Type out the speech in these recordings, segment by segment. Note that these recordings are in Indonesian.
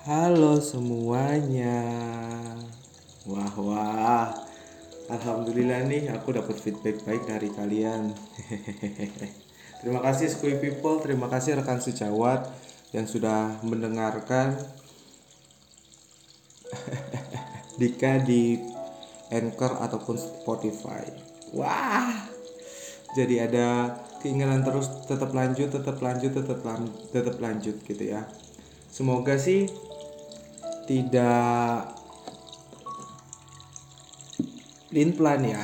Halo semuanya. Wah, wah. Alhamdulillah nih aku dapat feedback baik dari kalian. terima kasih Squee People, terima kasih rekan sejawat yang sudah mendengarkan Dika di Anchor ataupun Spotify. Wah. Jadi ada keinginan terus tetap lanjut, tetap lanjut, tetap lan- tetap lanjut gitu ya. Semoga sih tidak lin plan ya.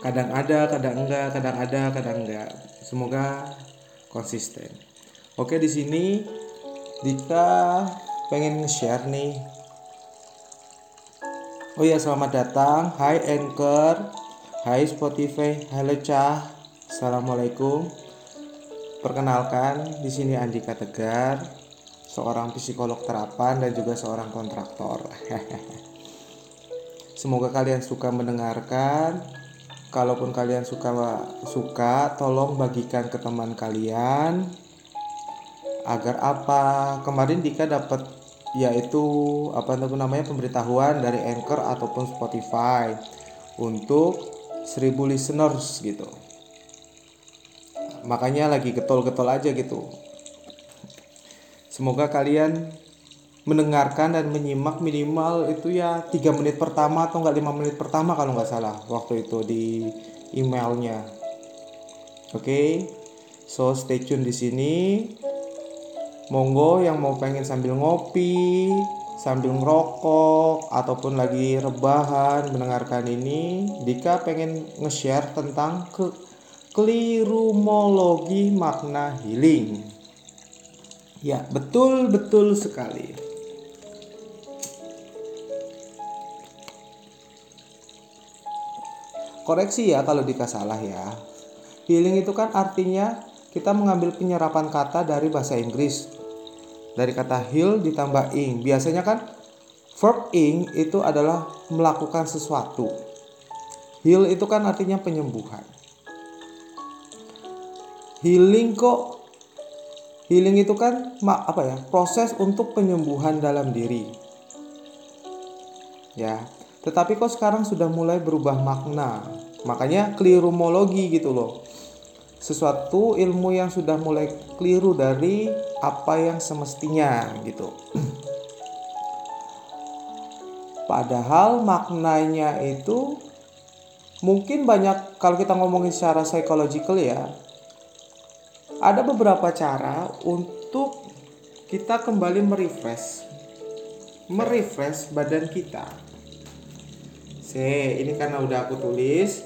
Kadang ada, kadang enggak, kadang ada, kadang enggak. Semoga konsisten. Oke, di sini Dika pengen nge-share nih. Oh ya, selamat datang. Hai Anchor. Hai Spotify. Halo Cah. Assalamualaikum. Perkenalkan, di sini Andika Tegar, seorang psikolog terapan dan juga seorang kontraktor. Semoga kalian suka mendengarkan. Kalaupun kalian suka suka, tolong bagikan ke teman kalian. Agar apa? Kemarin Dika dapat yaitu apa namanya pemberitahuan dari Anchor ataupun Spotify untuk 1000 listeners gitu. Makanya lagi getol-getol aja gitu. Semoga kalian mendengarkan dan menyimak minimal itu ya tiga menit pertama atau enggak lima menit pertama kalau nggak salah waktu itu di emailnya. Oke, okay? so stay tune di sini. Monggo yang mau pengen sambil ngopi, sambil ngerokok ataupun lagi rebahan mendengarkan ini, Dika pengen nge-share tentang ke kelirumologi makna healing. Ya, betul betul sekali. Koreksi ya kalau Dika salah ya. Healing itu kan artinya kita mengambil penyerapan kata dari bahasa Inggris. Dari kata heal ditambah ing. Biasanya kan verb ing itu adalah melakukan sesuatu. Heal itu kan artinya penyembuhan. Healing kok healing itu kan apa ya? proses untuk penyembuhan dalam diri. Ya, tetapi kok sekarang sudah mulai berubah makna. Makanya klirumologi gitu loh sesuatu ilmu yang sudah mulai keliru dari apa yang semestinya gitu. Padahal maknanya itu mungkin banyak kalau kita ngomongin secara psychological ya. Ada beberapa cara untuk kita kembali merefresh merefresh badan kita. Se, ini karena udah aku tulis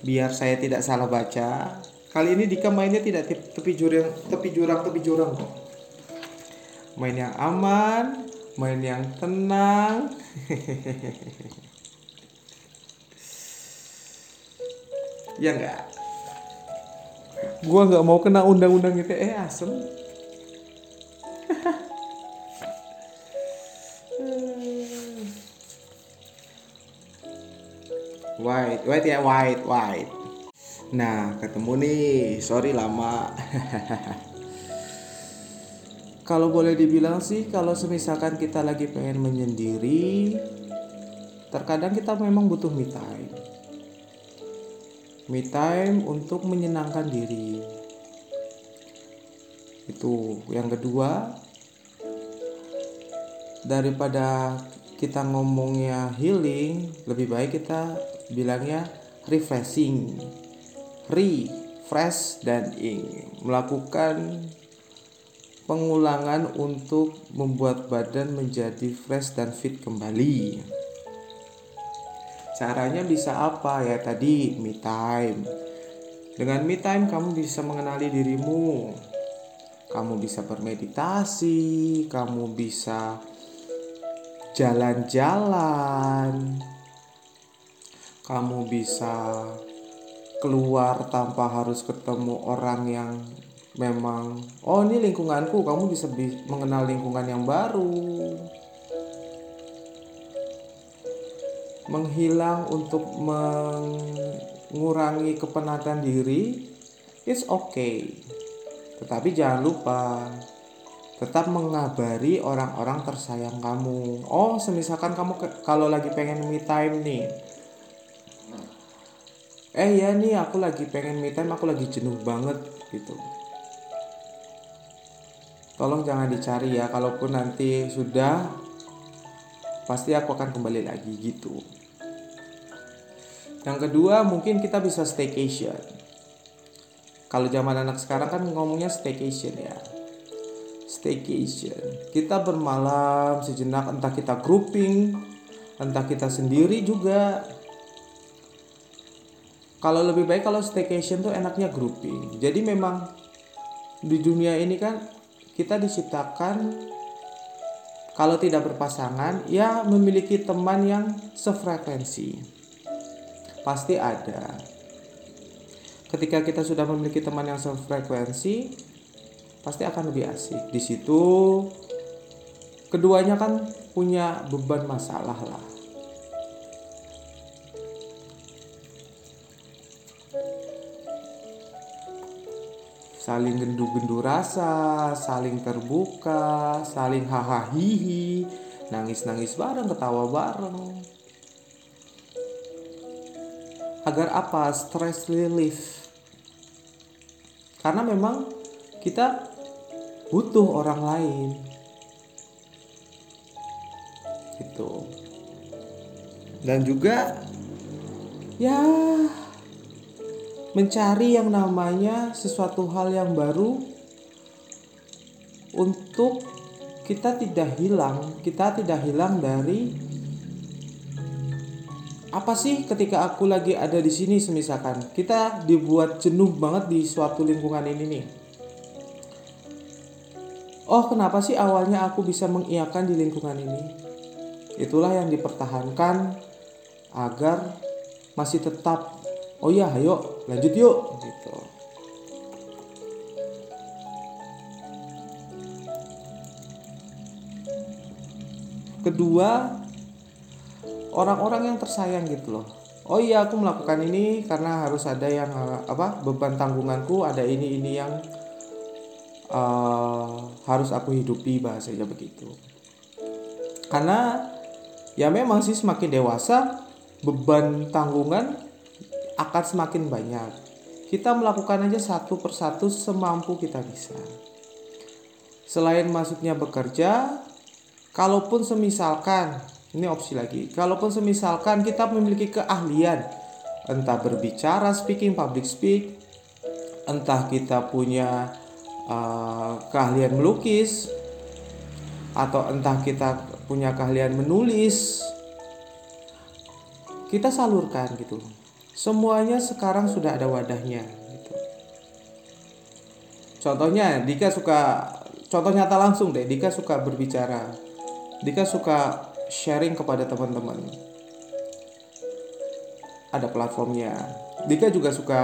biar saya tidak salah baca. Kali ini Dika mainnya tidak tepi jurang, tepi jurang, tepi jurang kok. Main yang aman, main yang tenang. ya enggak? Gua nggak mau kena undang-undang ITE asem. White, white ya, white, white. Nah, ketemu nih. Sorry lama. kalau boleh dibilang sih, kalau semisalkan kita lagi pengen menyendiri, terkadang kita memang butuh me. Me time untuk menyenangkan diri. Itu yang kedua. Daripada kita ngomongnya healing, lebih baik kita bilangnya refreshing refresh dan ing melakukan pengulangan untuk membuat badan menjadi fresh dan fit kembali caranya bisa apa? Ya tadi me time. Dengan me time kamu bisa mengenali dirimu. Kamu bisa bermeditasi kamu bisa jalan-jalan. Kamu bisa keluar tanpa harus ketemu orang yang memang oh ini lingkunganku. Kamu bisa mengenal lingkungan yang baru menghilang untuk mengurangi kepenatan diri it's okay tetapi jangan lupa tetap mengabari orang-orang tersayang kamu. Oh, semisalkan kamu ke- kalau lagi pengen me time nih. Eh ya nih aku lagi pengen me time, aku lagi jenuh banget gitu. Tolong jangan dicari ya, kalaupun nanti sudah pasti aku akan kembali lagi gitu. Yang kedua, mungkin kita bisa staycation. Kalau zaman anak sekarang kan ngomongnya staycation ya. Staycation. Kita bermalam sejenak entah kita grouping, entah kita sendiri juga. Kalau lebih baik kalau staycation tuh enaknya grouping. Jadi memang di dunia ini kan kita diciptakan kalau tidak berpasangan ya memiliki teman yang sefrekuensi. Pasti ada. Ketika kita sudah memiliki teman yang sefrekuensi, pasti akan lebih asik. Di situ keduanya kan punya beban masalah lah. Saling gendu-gendu rasa, saling terbuka, saling hahaha nangis-nangis bareng, ketawa bareng. Agar apa? Stress relief. Karena memang kita butuh orang lain. Gitu. Dan juga ya mencari yang namanya sesuatu hal yang baru untuk kita tidak hilang, kita tidak hilang dari apa sih ketika aku lagi ada di sini semisalkan kita dibuat jenuh banget di suatu lingkungan ini nih. Oh, kenapa sih awalnya aku bisa mengiakan di lingkungan ini? Itulah yang dipertahankan agar masih tetap oh ya ayo lanjut yuk gitu kedua orang-orang yang tersayang gitu loh oh iya aku melakukan ini karena harus ada yang apa beban tanggunganku ada ini ini yang uh, harus aku hidupi bahasanya begitu karena ya memang sih semakin dewasa beban tanggungan akan semakin banyak. Kita melakukan aja satu persatu semampu kita bisa. Selain masuknya bekerja, kalaupun semisalkan, ini opsi lagi, kalaupun semisalkan kita memiliki keahlian, entah berbicara, speaking, public speak, entah kita punya uh, keahlian melukis, atau entah kita punya keahlian menulis, kita salurkan gitu. Semuanya sekarang sudah ada wadahnya gitu. contohnya Dika suka contoh nyata langsung deh. Dika suka berbicara. Dika suka sharing kepada teman-teman. Ada platformnya. Dika juga suka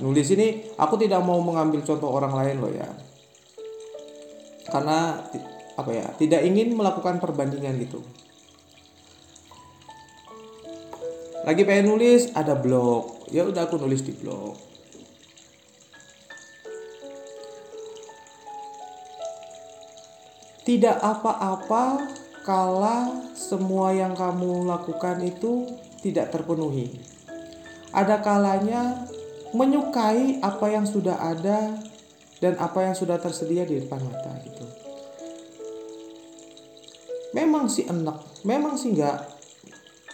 nulis ini aku tidak mau mengambil contoh orang lain loh ya. Karena apa ya tidak ingin melakukan perbandingan gitu. Lagi pengen nulis ada blog. Ya udah aku nulis di blog. Tidak apa-apa kala semua yang kamu lakukan itu tidak terpenuhi. Ada kalanya menyukai apa yang sudah ada dan apa yang sudah tersedia di depan mata gitu. Memang sih enak memang sih nggak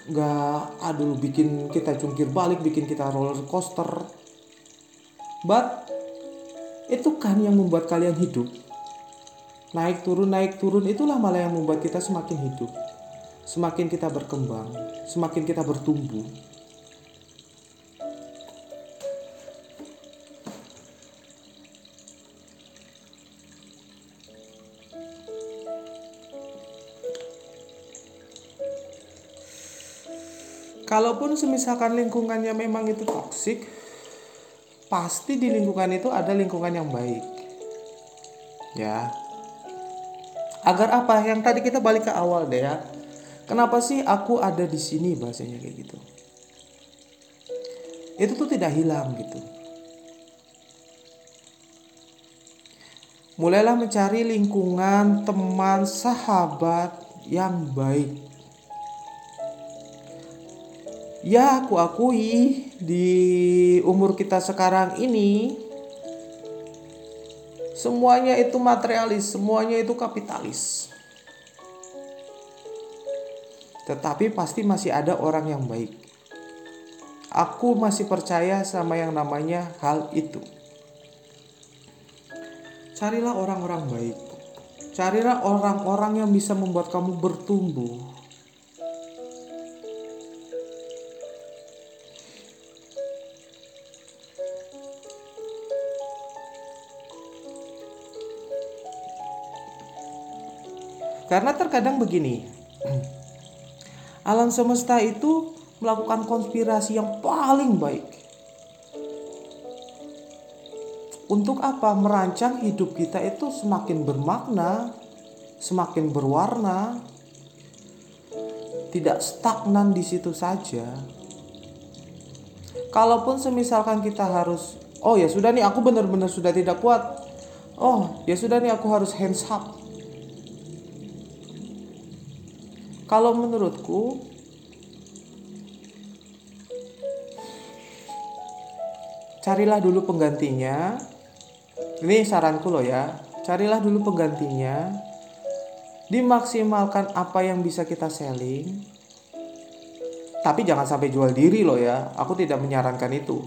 nggak aduh bikin kita jungkir balik bikin kita roller coaster. But itu kan yang membuat kalian hidup naik turun naik turun itulah malah yang membuat kita semakin hidup. Semakin kita berkembang semakin kita bertumbuh. Kalaupun semisalkan lingkungannya memang itu toksik pasti di lingkungan itu ada lingkungan yang baik. Ya agar apa? Yang tadi kita balik ke awal deh ya. Kenapa sih aku ada di sini? Bahasanya kayak gitu. Itu tuh tidak hilang gitu. Mulailah mencari lingkungan teman, sahabat yang baik. Ya, aku akui di umur kita sekarang ini semuanya itu materialis, semuanya itu kapitalis. Tetapi pasti masih ada orang yang baik. Aku masih percaya sama yang namanya hal itu. Carilah orang-orang baik. Carilah orang-orang yang bisa membuat kamu bertumbuh. Karena terkadang begini, alam semesta itu melakukan konspirasi yang paling baik. Untuk apa? Merancang hidup kita itu semakin bermakna, semakin berwarna, tidak stagnan di situ saja. Kalaupun semisalkan kita harus, oh ya sudah nih aku benar-benar sudah tidak kuat. Oh ya sudah nih aku harus hands up. Kalau menurutku carilah dulu penggantinya. Ini saranku loh ya. Carilah dulu penggantinya. Dimaksimalkan apa yang bisa kita selling. Tapi jangan sampai jual diri loh ya. Aku tidak menyarankan itu.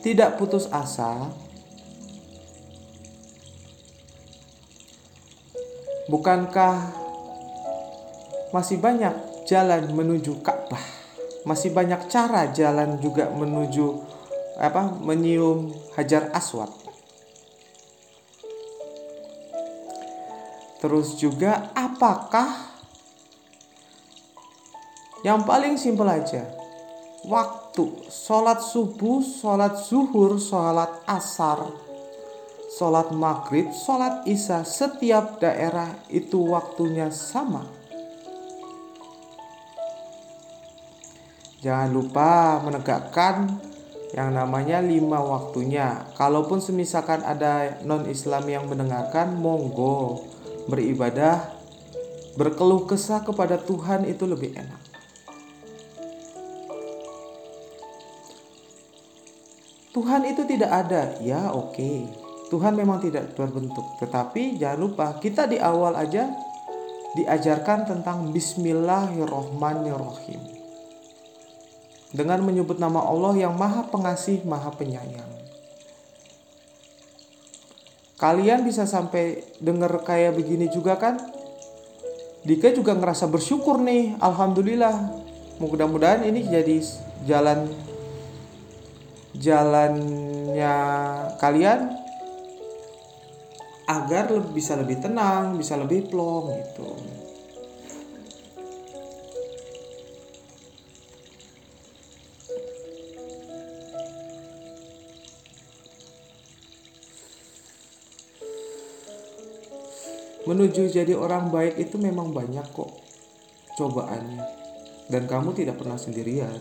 Tidak putus asa bukankah masih banyak jalan menuju Ka'bah? Masih banyak cara jalan juga menuju apa menyium hajar aswad. Terus juga apakah yang paling simpel aja? Waktu sholat subuh sholat zuhur sholat asar sholat maghrib sholat isya setiap daerah itu waktunya sama jangan lupa menegakkan yang namanya lima waktunya. Kalaupun semisalkan ada non Islam yang mendengarkan, monggo beribadah, berkeluh kesah kepada Tuhan itu lebih enak. Tuhan itu tidak ada, ya oke. Okay. Tuhan memang tidak berbentuk, tetapi jangan lupa kita di awal aja diajarkan tentang Bismillahirrohmanirrohim dengan menyebut nama Allah yang Maha Pengasih, Maha Penyayang. Kalian bisa sampai dengar kayak begini juga kan? Dika juga ngerasa bersyukur nih, alhamdulillah. Mudah-mudahan ini jadi jalan jalannya kalian agar bisa lebih tenang, bisa lebih plong gitu. Menuju jadi orang baik itu memang banyak kok cobaannya. Dan kamu tidak pernah sendirian.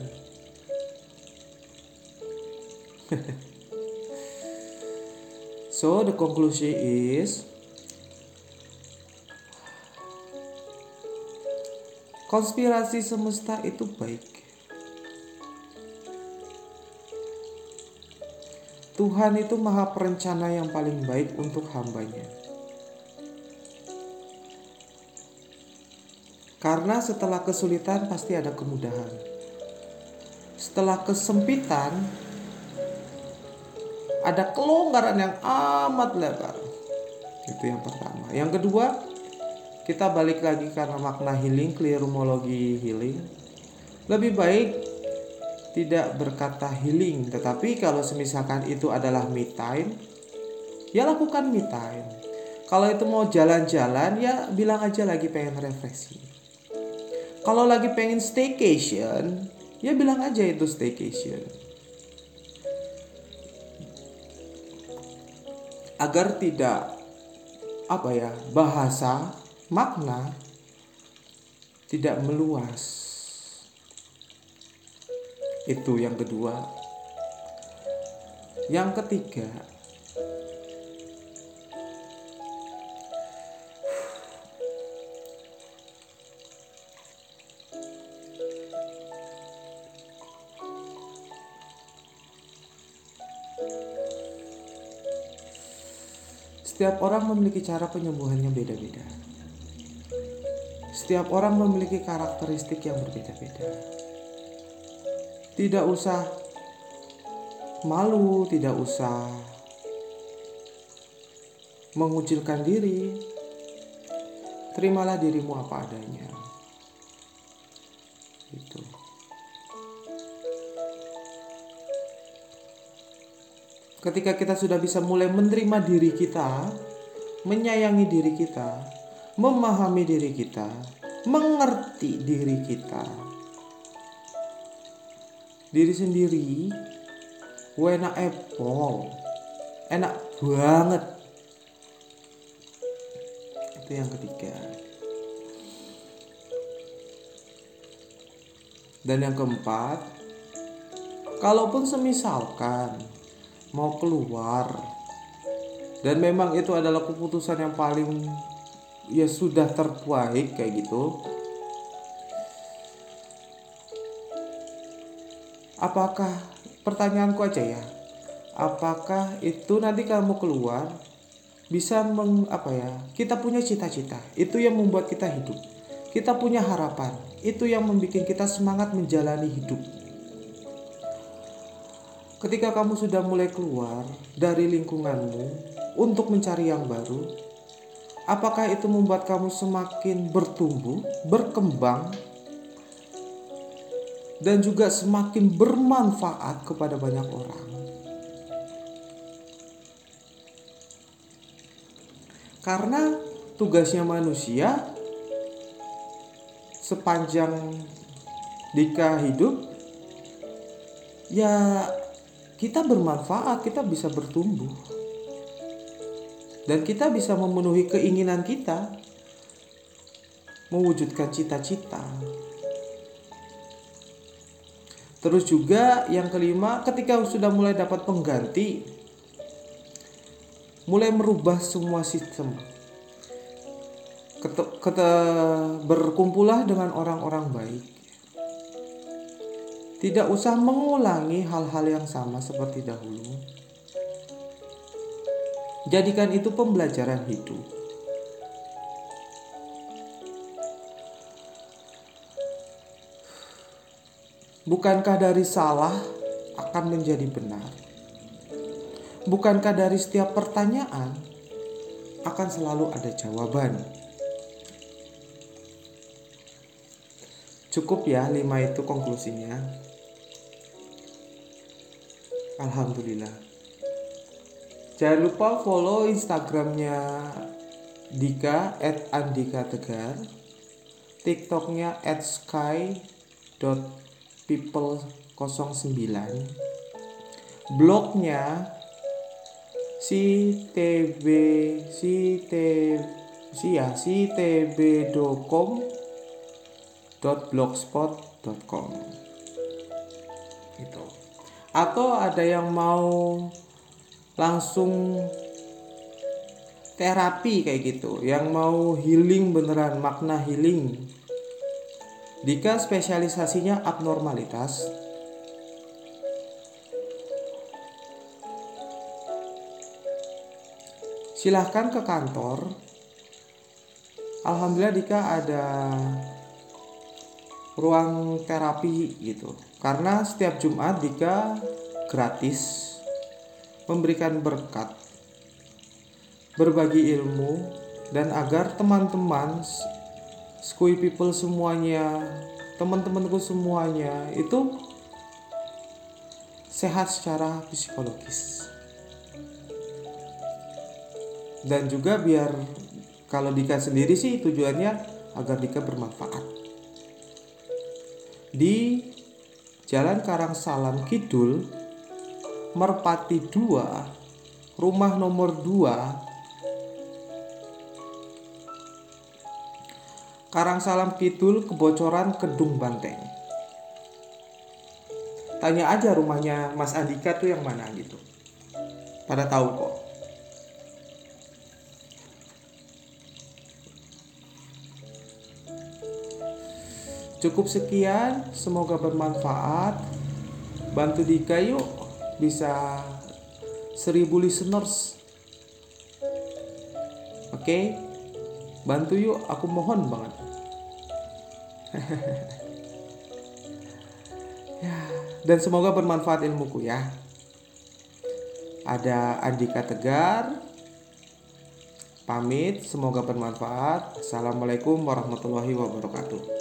so the conclusion is konspirasi semesta itu baik. Tuhan itu maha perencana yang paling baik untuk hambanya. Karena setelah kesulitan pasti ada kemudahan. Setelah kesempitan ada kelonggaran yang amat lebar. Itu yang pertama. Yang kedua, kita balik lagi karena makna healing, klirumologi healing. Lebih baik tidak berkata healing, tetapi kalau semisalkan itu adalah me time, ya lakukan me time. Kalau itu mau jalan-jalan, ya bilang aja lagi pengen refreshing. Kalau lagi pengen staycation, ya bilang aja itu staycation. Agar tidak apa ya, bahasa, makna tidak meluas. Itu yang kedua. Yang ketiga, Setiap orang memiliki cara penyembuhannya beda-beda. Setiap orang memiliki karakteristik yang berbeda-beda. Tidak usah malu, tidak usah mengucilkan diri. Terimalah dirimu apa adanya. Ketika kita sudah bisa mulai menerima diri kita, menyayangi diri kita, memahami diri kita, mengerti diri kita, diri sendiri, enak apple, enak banget. Itu yang ketiga. Dan yang keempat, kalaupun semisalkan mau keluar. Dan memang itu adalah keputusan yang paling ya sudah terbaik kayak gitu. Apakah pertanyaanku aja ya apakah itu nanti kamu keluar bisa meng, apa ya kita punya cita-cita itu yang membuat kita hidup. Kita punya harapan itu yang membuat kita semangat menjalani hidup Ketika kamu sudah mulai keluar dari lingkunganmu untuk mencari yang baru, apakah itu membuat kamu semakin bertumbuh, berkembang, dan juga semakin bermanfaat kepada banyak orang? Karena tugasnya manusia sepanjang Dika hidup ya kita bermanfaat, kita bisa bertumbuh. Dan kita bisa memenuhi keinginan kita, mewujudkan cita-cita. Terus juga yang kelima, ketika sudah mulai dapat pengganti, mulai merubah semua sistem. Kete, kete, berkumpulah dengan orang-orang baik tidak usah mengulangi hal-hal yang sama seperti dahulu. Jadikan itu pembelajaran hidup. Bukankah dari salah akan menjadi benar? Bukankah dari setiap pertanyaan akan selalu ada jawaban? Cukup ya lima itu konklusinya. Alhamdulillah. Jangan lupa follow Instagramnya Dika at Andika Tegar, TikToknya at sky.people09, blognya ctb ct si ya ctb.com blogspot.com itu atau ada yang mau langsung terapi kayak gitu? Yang mau healing beneran makna healing. Dika spesialisasinya abnormalitas. Silahkan ke kantor. Alhamdulillah Dika ada ruang terapi gitu. Karena setiap Jumat Dika gratis memberikan berkat berbagi ilmu dan agar teman-teman Skui people semuanya teman-temanku semuanya itu sehat secara psikologis. Dan juga biar kalau Dika sendiri sih tujuannya agar Dika bermanfaat di Jalan Karang Salam Kidul, Merpati 2, rumah nomor 2, Karang Salam Kidul, kebocoran Kedung Banteng. Tanya aja rumahnya Mas Andika tuh yang mana gitu. Pada tahu kok. Cukup sekian, semoga bermanfaat. Bantu Dika yuk bisa 1000 listeners. Oke, bantu yuk, aku mohon banget. ya, dan semoga bermanfaat ilmuku ya. Ada Andika Tegar. Pamit, semoga bermanfaat. Assalamualaikum warahmatullahi wabarakatuh.